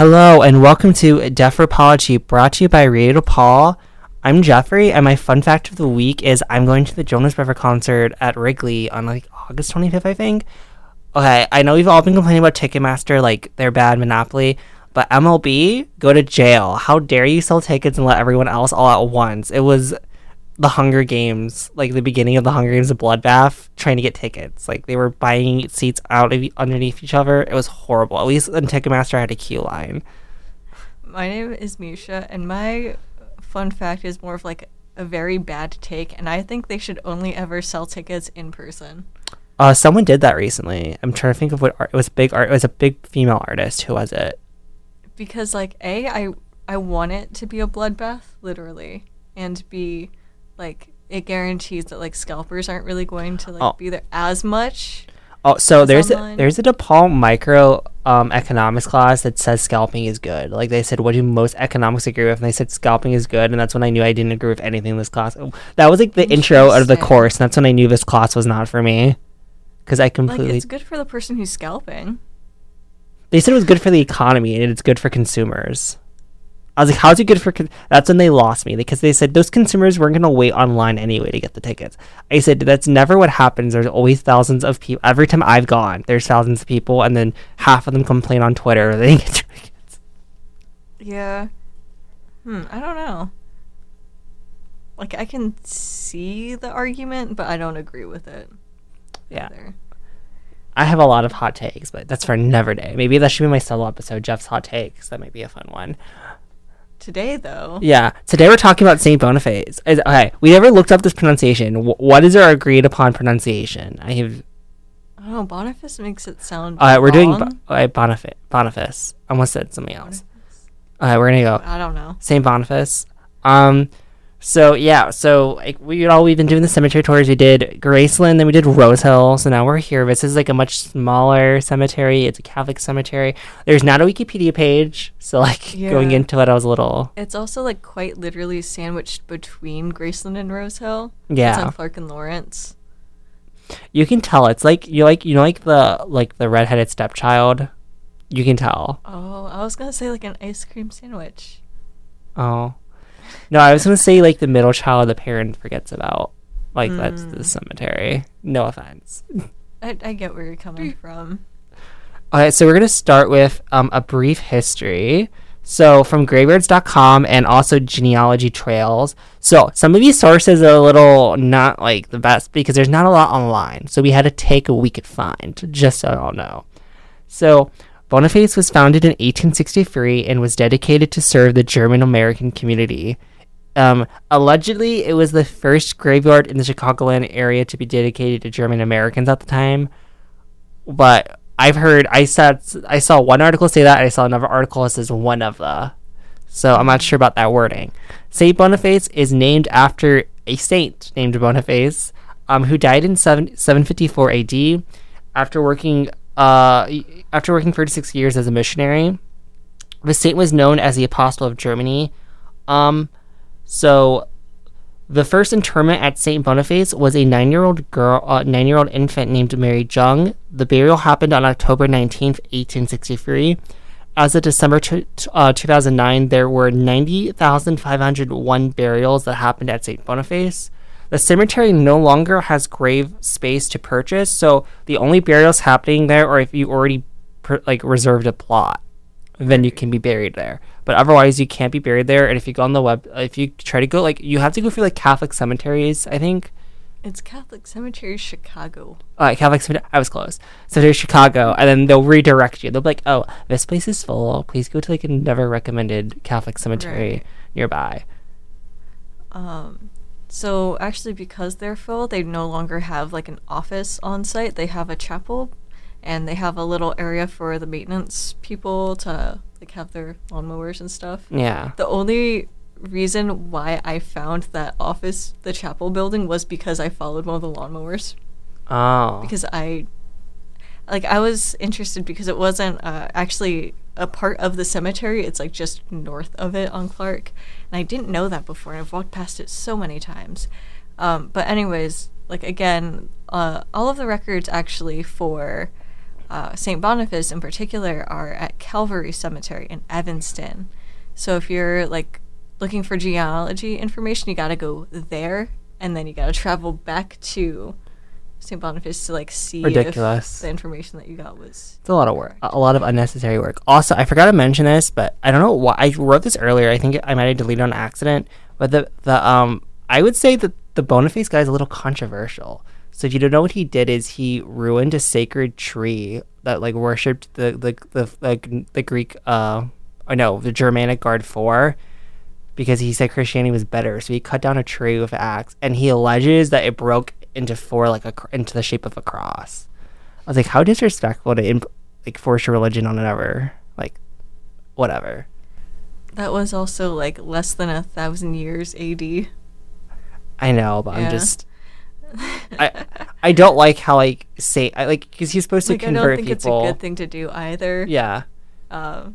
Hello and welcome to Deathropology, brought to you by Radio DePaul. I'm Jeffrey, and my fun fact of the week is I'm going to the Jonas Brother concert at Wrigley on like August 25th, I think. Okay, I know we've all been complaining about Ticketmaster, like their bad monopoly, but MLB, go to jail. How dare you sell tickets and let everyone else all at once? It was the Hunger Games, like the beginning of the Hunger Games, a bloodbath, trying to get tickets. Like they were buying seats out of underneath each other. It was horrible. At least in Ticketmaster, I had a queue line. My name is Misha, and my fun fact is more of like a very bad take, and I think they should only ever sell tickets in person. Uh, someone did that recently. I'm trying to think of what art. It was big art. It was a big female artist. Who was it? Because like a, I I want it to be a bloodbath, literally, and b, like it guarantees that like scalpers aren't really going to like Oh. be there as much. Oh, so there's a, there's a DePaul micro um, economics class that says scalping is good. Like they said, what do most economics agree with? And they said scalping is good, and that's when I knew I didn't agree with anything in this class. That was like the intro out of the course, and that's when I knew this class was not for me. Because I Like completely, it's good for the person who's scalping. they said it was good for the economy and it's good for consumers. I was like, how's it good for? That's when they lost me because they said those consumers weren't going to wait online anyway to get the tickets. I said that's never what happens. There's always thousands of people. Every time I've gone, there's thousands of people, and then half of them complain on Twitter they didn't get tickets. Yeah. Hmm. I don't know. Like I can see the argument, but I don't agree with it. Yeah, either. I have a lot of hot takes, but that's for another day. Maybe that should be my solo episode, Jeff's hot takes. That might be a fun one. Today though. Yeah. Today we're talking about Saint Boniface. Is- Okay, we never looked up this pronunciation. Wh- what is our agreed upon pronunciation? I have. I don't know. Boniface makes it sound. Uh, we're doing. Bo- uh, Boniface. Boniface. I almost said something else. All right, we're gonna go I don't know. Saint Boniface. Um, so yeah, so like we all we've been doing the cemetery tours. We did Graceland, then we did Rose Hill. So now we're here. This is like a much smaller cemetery. It's a Catholic cemetery. There's not a Wikipedia page, so like going into it, I was a little It's also like quite literally sandwiched between Graceland and Rose Hill. It's yeah. on Clark and Lawrence. You can tell it's like you like you know like the like the redheaded stepchild. You can tell. Oh, I was gonna say like an ice cream sandwich. Oh. No, I was gonna say like the middle child the parent forgets about. Like that's the cemetery. No offense. I, I get where you're coming from. All right, so we're gonna start with um, a brief history. So from graveyards.com and also genealogy trails. So some of these sources are a little not like the best because there's not a lot online. So we had to take what we could find, just so y'all know. So Boniface was founded in 1863 and was dedicated to serve the German American community. Um, allegedly, it was the first graveyard in the Chicagoland area to be dedicated to German Americans at the time but I've heard I saw I saw one article say that and I saw another article that says one of the. So I'm not sure about that wording. Saint Boniface is named after a saint named Boniface, um, who died in seven, 754 AD after working uh after working 36 years as a missionary. The saint was known as the Apostle of Germany. Um, so the first interment at St. Boniface was a nine-year-old girl, uh, nine-year-old infant named Mary Jung. The burial happened on October 19th, 1863. As of December t- uh, 2009, there were 90,501 burials that happened at St. Boniface. The cemetery no longer has grave space to purchase, so the only burials happening there are if you already per- like reserved a plot then you can be buried there. But otherwise, you can't be buried there. And if you go on the web, if you try to go, like, you have to go for like Catholic cemeteries, I think. It's Catholic Cemetery Chicago. Uh, Catholic cemetery, I was close. So there's Chicago, and then they'll redirect you. They'll be like, oh, this place is full. Please go to like another recommended Catholic cemetery Right. nearby. Um, so actually, because they're full, they no longer have like an office on site. They have a chapel, and they have a little area for the maintenance people to like have their lawnmowers and stuff. Yeah. The only reason why I found that office, the chapel building, was because I followed one of the lawnmowers. Oh. Because I, like, I was interested because it wasn't uh, actually a part of the cemetery. It's like just north of it on Clark, and I didn't know that before. And I've walked past it so many times. Um, but anyways, like again, uh, all of the records actually for uh, St. Boniface in particular are at Calvary Cemetery in Evanston. So if you're like looking for genealogy information, you got to go there and then you got to travel back to St. Boniface to like see Ridiculous. the information that you got was It's a lot of work, a lot of unnecessary work. Also, I forgot to mention this, but I don't know why I wrote this earlier. I think I might have deleted on accident. But the the um, I would say that the Boniface guy is a little controversial. So if you don't know what he did, is he ruined a sacred tree that like worshipped the the the the, the Greek uh, or no, the Germanic god for because he said Christianity was better. So he cut down a tree with an axe, and he alleges that it broke into four like a into the shape of a cross. I was like, how disrespectful to imp- like force your religion on another. Like, whatever. that was also like less than a thousand years AD. I know, but Yeah. I'm just. I I don't like how like say I like because he's supposed to Like I don't think people. it's a good thing to do either. Yeah, Um,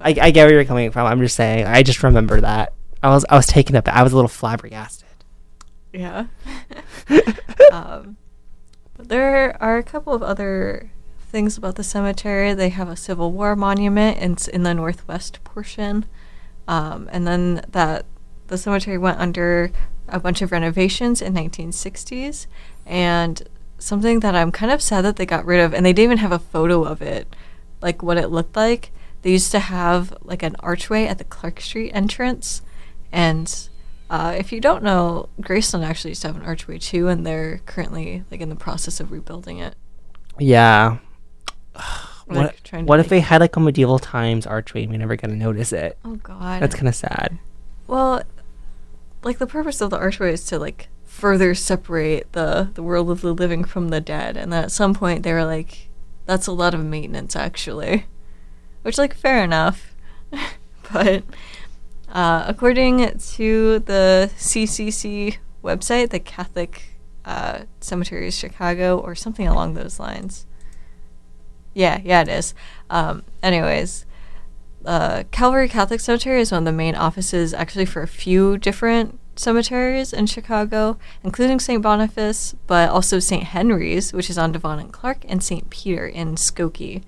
I, I get where you're coming from. I'm just saying. I just remember that I was I was taken up. I was a little flabbergasted. Yeah. um, but there are a couple of other things about the cemetery. They have a Civil War monument in, in the northwest portion. Um, and then that the cemetery went under a bunch of renovations in 1960s and something that I'm kind of sad that they got rid of and they didn't even have a photo of it like what it looked like they used to have like an archway at the Clark Street entrance and uh, if you don't know Graceland actually used to have an archway too and they're currently like in the process of rebuilding it Yeah. What, to what if they had like a medieval times archway? and We're never gonna notice it. oh god That's kind of sad. Well, like the purpose of the archway is to like further separate the the world of the living from the dead, and then at some point they were like, "That's a lot of maintenance, actually," which like fair enough, but uh, according to the CCC website, the Catholic uh, Cemeteries Chicago, or something along those lines. Yeah, yeah, it is. Um, anyways, uh, Calvary Catholic Cemetery is one of the main offices actually for a few different cemeteries in Chicago, including St. Boniface, but also St. Henry's, which is on Devon and Clark, and St. Peter in Skokie.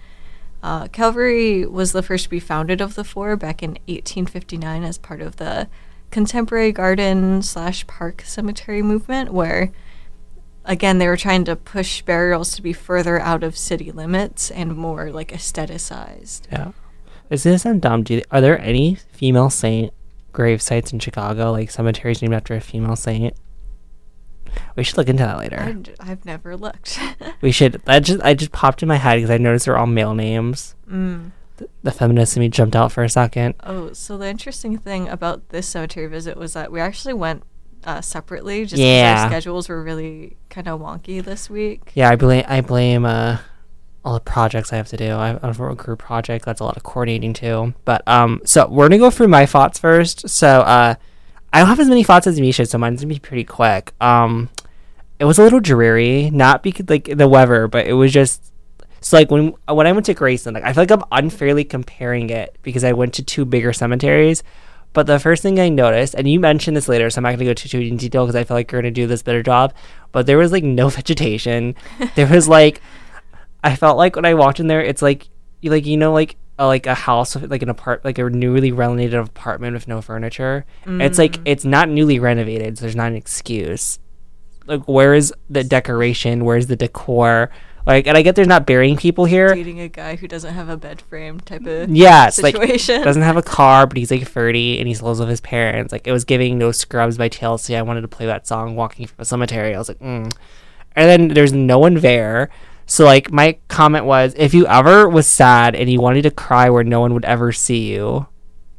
Uh, Calvary was the first to be founded of the four back in 1859 as part of the contemporary garden slash park cemetery movement, where again they were trying to push burials to be further out of city limits and more like aestheticized. Yeah. Is this sound dumb? Are there any female saint grave sites in Chicago, like cemeteries named after a female saint? We should look into that later. I'd- I've never looked. we should. That just I just popped in my head because I noticed they're all male names. mm. The feminist in me jumped out for a second. Oh, so the interesting thing about this cemetery visit was that we actually went uh, separately just because Yeah. our schedules were really kind of wonky this week. Yeah, I blame I blame uh all the projects I have to do. I have a group project. That's a lot of coordinating too. But um, so we're gonna go through my thoughts first. So uh, I don't have as many thoughts as Misha, so mine's gonna be pretty quick. Um, it was a little dreary, not because like the weather, but it was just so like when when I went to Graceland, like I feel like I'm unfairly comparing it because I went to two bigger cemeteries. But the first thing I noticed, and you mentioned this later, so I'm not gonna go too too in detail because I feel like you're gonna do this better job. But there was like no vegetation. there was like, I felt like when I walked in there, it's like, you like you know like a, like a house with like an apart like a newly renovated apartment with no furniture. It's like it's not newly renovated, so there's not an excuse. Like where is the decoration? Where's the decor? Like, and I get there's not burying people here. Dating a guy who doesn't have a bed frame type of Yes, like situation. doesn't have a car, but he's like 30 and he lives with his parents. Like it was giving No Scrubs by TLC. I wanted to play that song walking from a cemetery. I was like, mm. and then there's no one there. So like my comment was, if you ever was sad and you wanted to cry where no one would ever see you,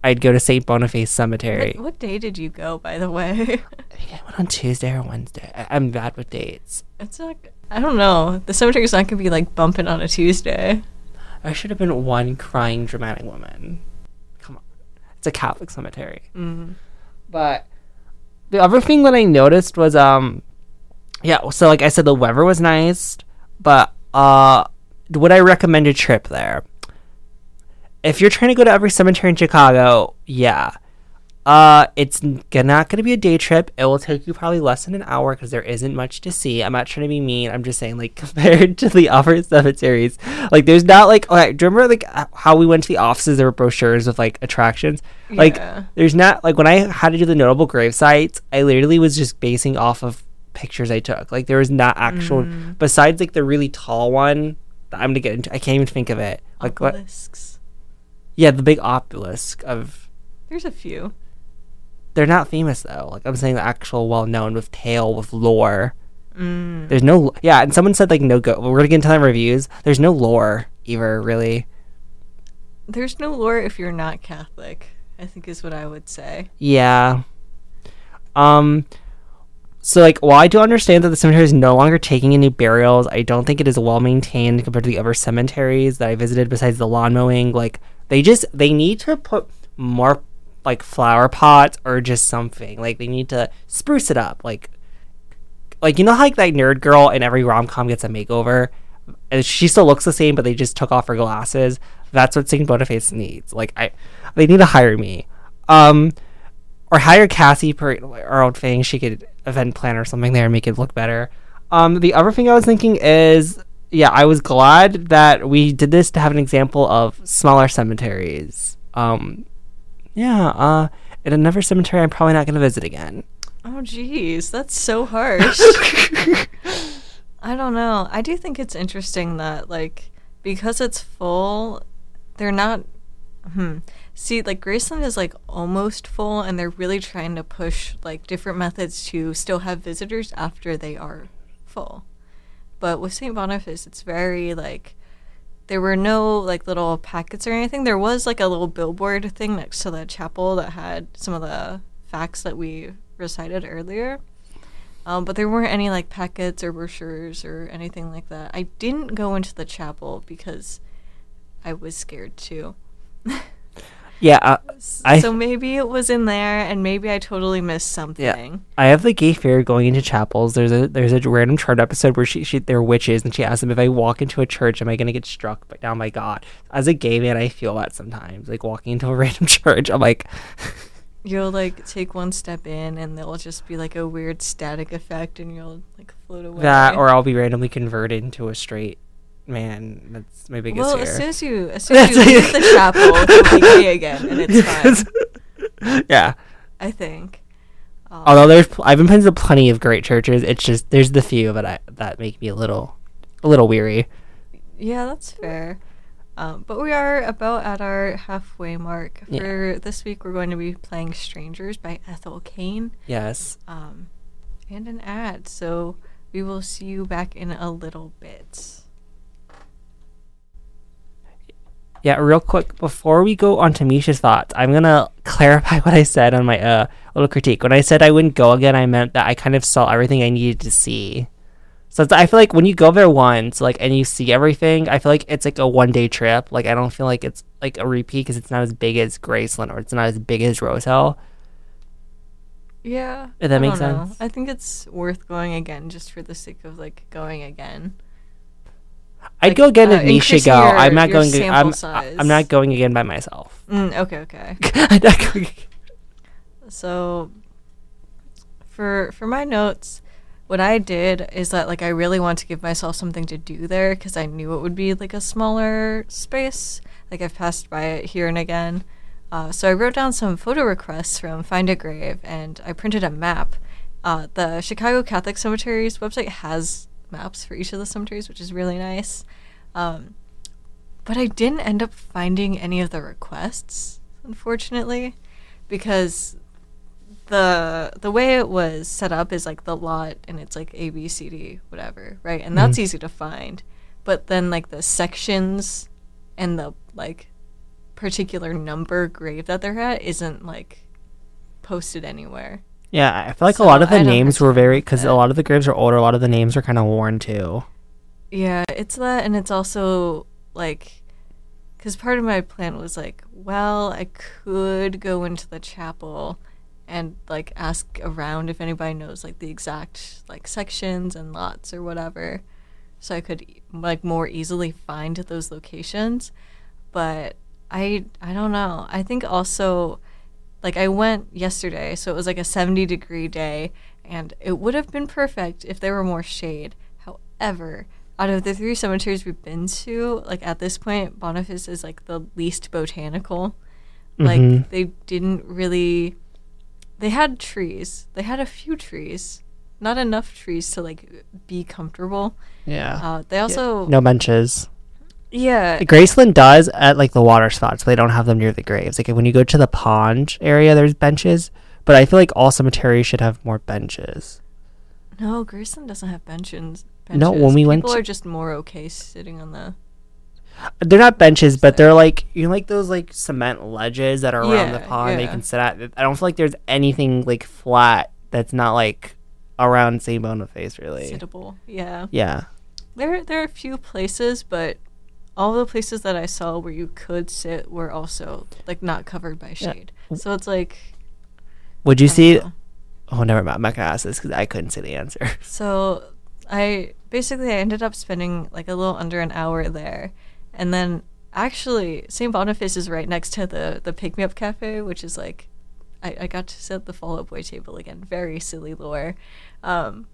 I'd go to St. Boniface Cemetery. what, what day did you go, by the way? I think I went on Tuesday or Wednesday. I- I'm bad with dates. it's not. I don't know. The cemetery's not gonna be like bumping on a Tuesday. I should have been one crying dramatic woman. Come on, it's a Catholic cemetery. Mm. But the other thing that I noticed was um yeah, so like I said the weather was nice, but uh would I recommend a trip there? If you're trying to go to every cemetery in Chicago, yeah. Uh, it's not going to be a day trip. It will take you probably less than an hour because there isn't much to see. I'm not trying to be mean. I'm just saying, like, compared to the other cemeteries, like, there's not like, okay, do you remember like how we went to the offices? There were brochures with like attractions. Like, Yeah. there's not like when I had to do the notable grave sites, I literally was just basing off of pictures I took. Like, there was not actual Mm. besides like the really tall one. That I'm gonna get into. I can't even think of it. Like what? Yeah, the big obelisk of There's a few. they're not famous though. Like I'm saying, the actual well known with tale with lore. Mm. There's no yeah, and someone said like no go. We're gonna get into the reviews. There's no lore either, really. There's no lore if you're not Catholic. I think is what I would say. Yeah. Um. So like, while I do understand that the cemetery is no longer taking any burials, I don't think it is well maintained compared to the other cemeteries that I visited. Besides the lawn mowing, like they just they need to put more like flower pots or just something. Like they need to spruce it up. Like, like you know how like that nerd girl in every rom com gets a makeover, and she still looks the same, but they just took off her glasses. That's what Saint Boniface needs. Like I, they need to hire me. Um or hire Cassie per our own thing. She could event plan or something there and make it look better. Um, the other thing I was thinking is, yeah, I was glad that we did this to have an example of smaller cemeteries. Um, yeah, uh, in another cemetery, I'm probably not going to visit again. Oh jeez, that's so harsh. I don't know. I do think it's interesting that like because it's full, they're not hmm. See, like Graceland is like almost full and they're really trying to push like different methods to still have visitors after they are full. But with St. Boniface, it's very like there were no like little packets or anything. There was like a little billboard thing next to the chapel that had some of the facts that we recited earlier. Um, but there weren't any like packets or brochures or anything like that. I didn't go into the chapel because I was scared too. Yeah, uh, I- so maybe it was in there, and maybe I totally missed something. I have the gay fear going into chapels. There's a there's a random chart episode where she, she they're witches and she asks them if I walk into a church, am I gonna get struck by, down by God? As a gay man, I feel that sometimes. Like walking into a random church, I'm like, You'll like take one step in, and there'll just be like a weird static effect, and you'll like float away. that, or I'll be randomly converted into a straight man. That's my biggest well, fear. as soon as you as soon as you leave the chapel, you'll be gay again, and it's fine. yeah. I think. Um, Although there's, pl- I've been to plenty of great churches. It's just there's the few that I that make me a little, a little weary. Yeah, that's fair. Um, but we are about at our halfway mark. Yeah. For this week, we're going to be playing Strangers by Ethel Cain Yes. um, and an ad. So we will see you back in a little bit. Yeah, real quick before we go on to Misha's thoughts, I'm gonna clarify what I said on my uh little critique. When I said I wouldn't go again, I meant that I kind of saw everything I needed to see. So it's, I feel like when you go there once, like, and you see everything, I feel like it's like a one day trip. Like, I don't feel like it's like a repeat because it's not as big as Graceland or it's not as big as Rosehill. Yeah. If that I makes don't know. sense. I think it's worth going again just for the sake of like going again. I'd Like, go again uh, if Misha increasing go. your- I'm not going. I'm size. I'm not going again by myself. Mm, okay, okay. I'm not going. So for for my notes, what I did is that like I really want to give myself something to do there because I knew it would be like a smaller space. Like I've passed by it here and again. Uh, so I wrote down some photo requests from Find a Grave and I printed a map. Uh, the Chicago Catholic Cemeteries website has maps for each of the cemeteries, which is really nice. Um, but I didn't end up finding any of the requests, unfortunately, because the the way it was set up is like the lot and it's like A B C D whatever, right? And that's easy to find. But then like the sections and the like particular number grave that they're at isn't like posted anywhere. Yeah, I feel like So a lot of the names were very because a lot of the graves are older. A lot of the names are kind of worn too. Yeah, it's that, and it's also like, because part of my plan was like, well, I could go into the chapel and like ask around if anybody knows like the exact like sections and lots or whatever, so I could like more easily find those locations. But I I don't know. I think also like I went yesterday, so it was like a 70 degree day, and it would have been perfect if there were more shade. However, out of the three cemeteries we've been to, like at this point, Boniface is like the least botanical. Like Mhm. they didn't really. They had trees. They had a few trees, not enough trees to like be comfortable. Yeah. Uh, they also no benches. Yeah Graceland does at like the water spots, but they don't have them near the graves. Like when you go to the pond area, there's benches, but I feel like all cemeteries should have more benches. no Graceland doesn't have benches. No, when we went people are just more okay sitting on the uh, They're not benches, but they're like you know, like those like cement ledges that are around the Yeah, pond they can sit at. I don't feel like there's anything like flat that's not like around St. Boniface really. sittable. Yeah. Yeah. There, there are a few places, but all the places that I saw where you could sit were also like not covered by Yeah. shade. So it's like, Would you see? know. Oh, never mind. I'm not gonna ask this because I couldn't see the answer. So I basically I ended up spending like a little under an hour there, and then actually St. Boniface is right next to the the Pick Me Up Cafe, which is like I, I got to sit at the Fall Out Boy table again. Very silly lore, um,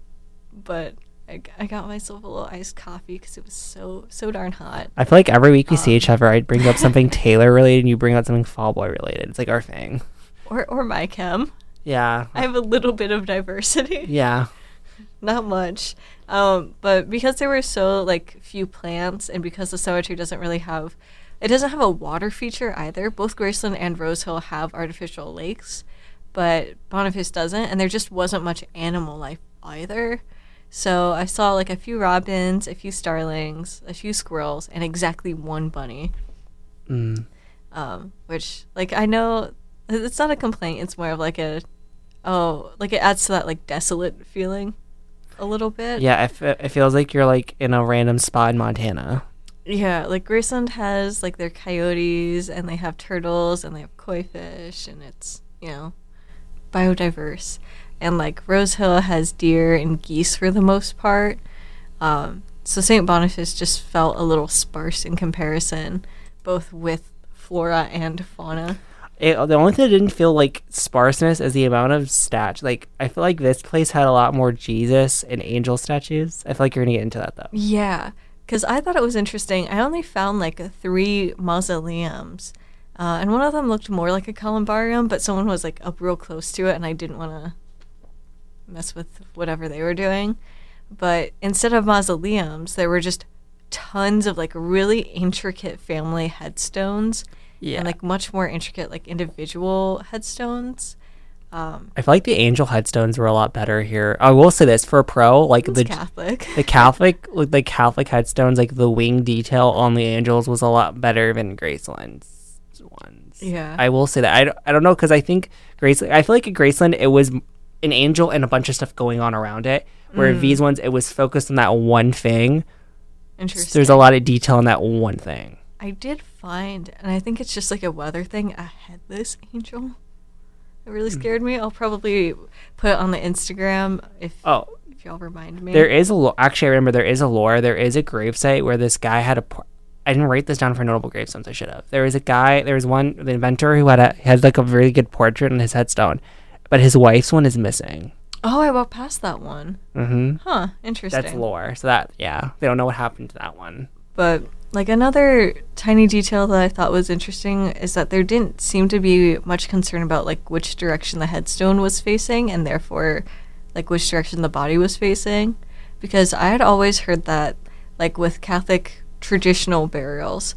but. I, got myself a little iced coffee because it was so so darn hot. I feel like every week we see Um, each other, I bring up something Taylor related, and you bring out something Fall Boy related. It's like our thing. Or or my chem. Yeah. I have a little bit of diversity. Yeah. Not much. Um, but because there were so like few plants and because the cemetery doesn't really have it doesn't have a water feature either. Both Graceland and Rose Hill have artificial lakes, but Boniface doesn't, and there just wasn't much animal life either. So I saw like a few robins, a few starlings, a few squirrels, and exactly one bunny. Mm. Um, which like I know it's not a complaint, it's more of like a oh, like it adds to that like desolate feeling a little bit. Yeah. It, fe- it feels like you're like in a random spot in Montana. Yeah, like Graceland has like their coyotes and they have turtles and they have koi fish and it's, you know, biodiverse. And like Rose Hill has deer and geese for the most part. Um, so St. Boniface just felt a little sparse in comparison, both with flora and fauna. It, the only thing that didn't feel like sparseness is the amount of statues. Like I feel like this place had a lot more Jesus and angel statues. I feel like you're gonna get into that though. Yeah, because I thought it was interesting. I only found like three mausoleums, uh, and one of them looked more like a columbarium, but someone was like up real close to it, and I didn't want to mess with whatever they were doing. But instead of mausoleums, there were just tons of like really intricate family headstones Yeah. and like much more intricate like individual headstones. Um, I feel like the angel headstones were a lot better here. I will say this for a pro, like the Catholic. the Catholic like the Catholic headstones, like the wing detail on the angels was a lot better than Graceland's ones. Yeah. I will say that. I, I don't know because I think Graceland. I feel like at Graceland it was an angel and a bunch of stuff going on around it. Where Mm. these ones it was focused on that one thing. Interesting. There's a lot of detail in that one thing. I did find, and I think it's just like a weather thing, a headless angel. It really Hmm. scared me. I'll probably put it on the Instagram if Oh, if y'all remind me. There is a lo- actually I remember there is a lore. There is a gravesite where this guy had a. Por- I didn't write this down for notable gravestones. I should have. There was a guy. There was one the inventor who had a had like a really good portrait on his headstone, but his wife's one is missing. oh, I walked past that one. Mm-hmm. Huh, interesting. That's lore. So that yeah, they don't know what happened to that one. But like another tiny detail that I thought was interesting is that there didn't seem to be much concern about like which direction the headstone was facing and therefore like which direction the body was facing because I had always heard that like with Catholic traditional burials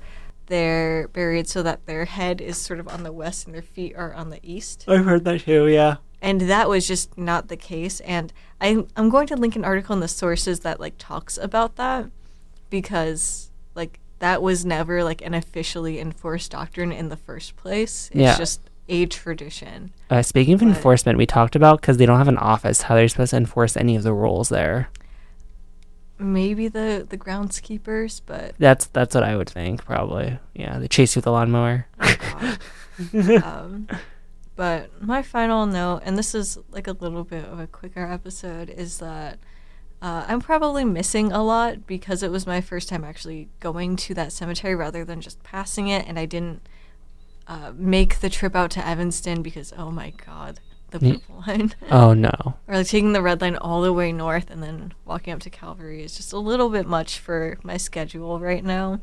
they're buried so that their head is sort of on the west and their feet are on the east I've heard that too. Yeah. and that was just not the case and I, i'm going to link an article in the sources that like talks about that because like that was never like an officially enforced doctrine in the first place it's Yeah. just a tradition Uh, speaking of But- enforcement, we talked about because they don't have an office, how they're supposed to enforce any of the rules there. Maybe the the groundskeepers but That's that's what I would think probably. Yeah, they chase you with a lawnmower. oh um, but my final note and this is like a little bit of a quicker episode is that uh, i'm probably missing a lot because it was my first time actually going to that cemetery rather than just passing it and i didn't uh, make the trip out to Evanston because oh my god, the purple line. Oh no. or like taking the red line all the way north and then walking up to Calvary is just a little bit much for my schedule right now.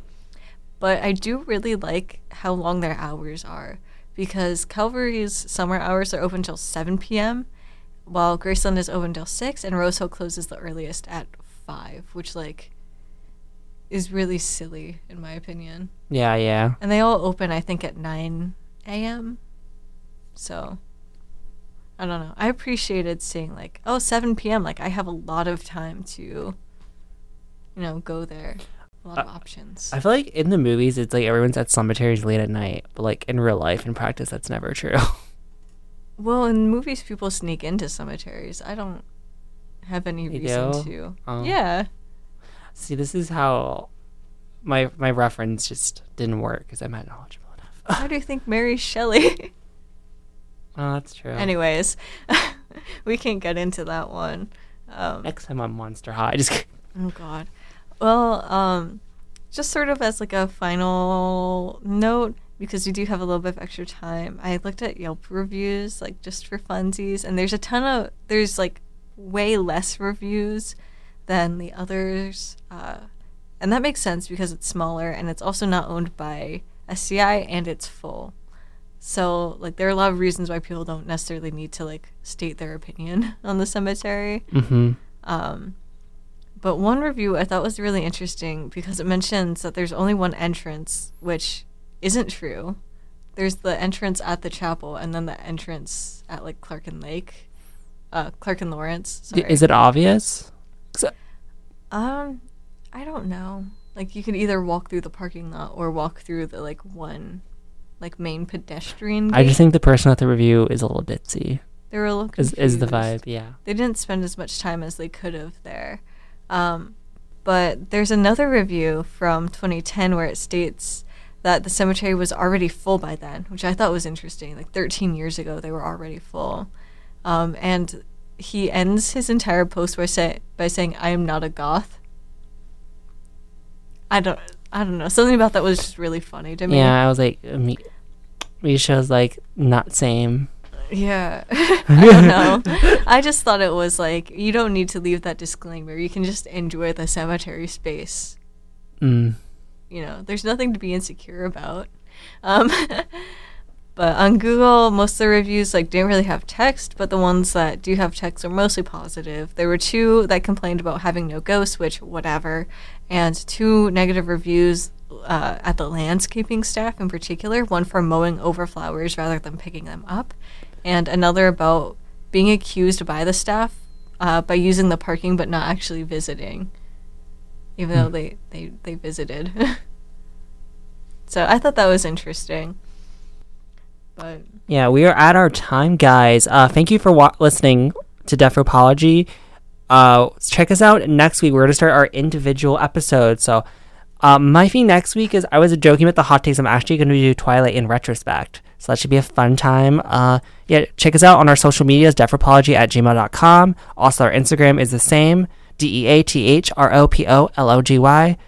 But I do really like how long their hours are because Calvary's summer hours are open till 7 p.m. while Graceland is open till 6 and Rose Hill closes the earliest at 5, which like is really silly in my opinion. Yeah, yeah. And they all open I think at 9 a.m. So I don't know. I appreciated seeing like, oh, 7 p.m. Like I have a lot of time to, you know, go there. A lot of Uh, options. I feel like in the movies it's like everyone's at cemeteries late at night, but like in real life in practice that's never true. well, in movies, people sneak into cemeteries. I don't have any reason do? to. Oh. Yeah. See, this is how my my reference just didn't work because I'm not knowledgeable enough. How do you think Mary Shelley? oh, that's true. Anyways, we can't get into that one. Um, next time on Monster High, just kidding. Oh God. Well, um, just sort of as like a final note, because we do have a little bit of extra time. I looked at Yelp reviews, like just for funsies, and there's a ton of there's like way less reviews than the others, uh, and that makes sense because it's smaller and it's also not owned by SCI and it's full. So like there are a lot of reasons why people don't necessarily need to like state their opinion on the cemetery. mm-hmm. Um, but one review I thought was really interesting because it mentions that there's only one entrance, which isn't true. There's the entrance at the chapel and then the entrance at like Clark and Lake, uh, Clark and Lawrence. Sorry. Is it obvious? Um, I don't know. Like you could either walk through the parking lot or walk through the like one, like main pedestrian. I just think the person at the review is a little ditzy. they were a little Is is the vibe? Yeah. they didn't spend as much time as they could have there. Um, but there's another review from 2010 where it states that the cemetery was already full by then, which I thought was interesting. Like 13 years ago, they were already full. Um, and he ends his entire post by, say, by saying, I am not a goth. I don't, I don't know. Something about that was just really funny to me. Yeah, I was like, uh, me, Misha's like not same. Yeah. I don't know. I just thought it was like you don't need to leave that disclaimer. You can just enjoy the cemetery space. Mm. You know, there's nothing to be insecure about. Um, but on Google, most of the reviews like didn't really have text, but the ones that do have text are mostly positive. There were two that complained about having no ghosts, which whatever, and two negative reviews uh, at the landscaping staff in particular. One for mowing over flowers rather than picking them up, and another about being accused by the staff uh, by using the parking but not actually visiting, even though Hmm. they they they visited. so I thought that was interesting. But Yeah, we are at our time, guys. Uh, thank you for wa- listening to Deathropology. Uh, check us out next week. We're going to start our individual episodes. So, um, my thing next week is I was joking about the hot takes. I'm actually going to do Twilight in retrospect. So that should be a fun time. Uh, yeah, check us out on our social medias, deathropology at gmail.com. Also, our Instagram is the same, D E A T H R O P O L O G Y.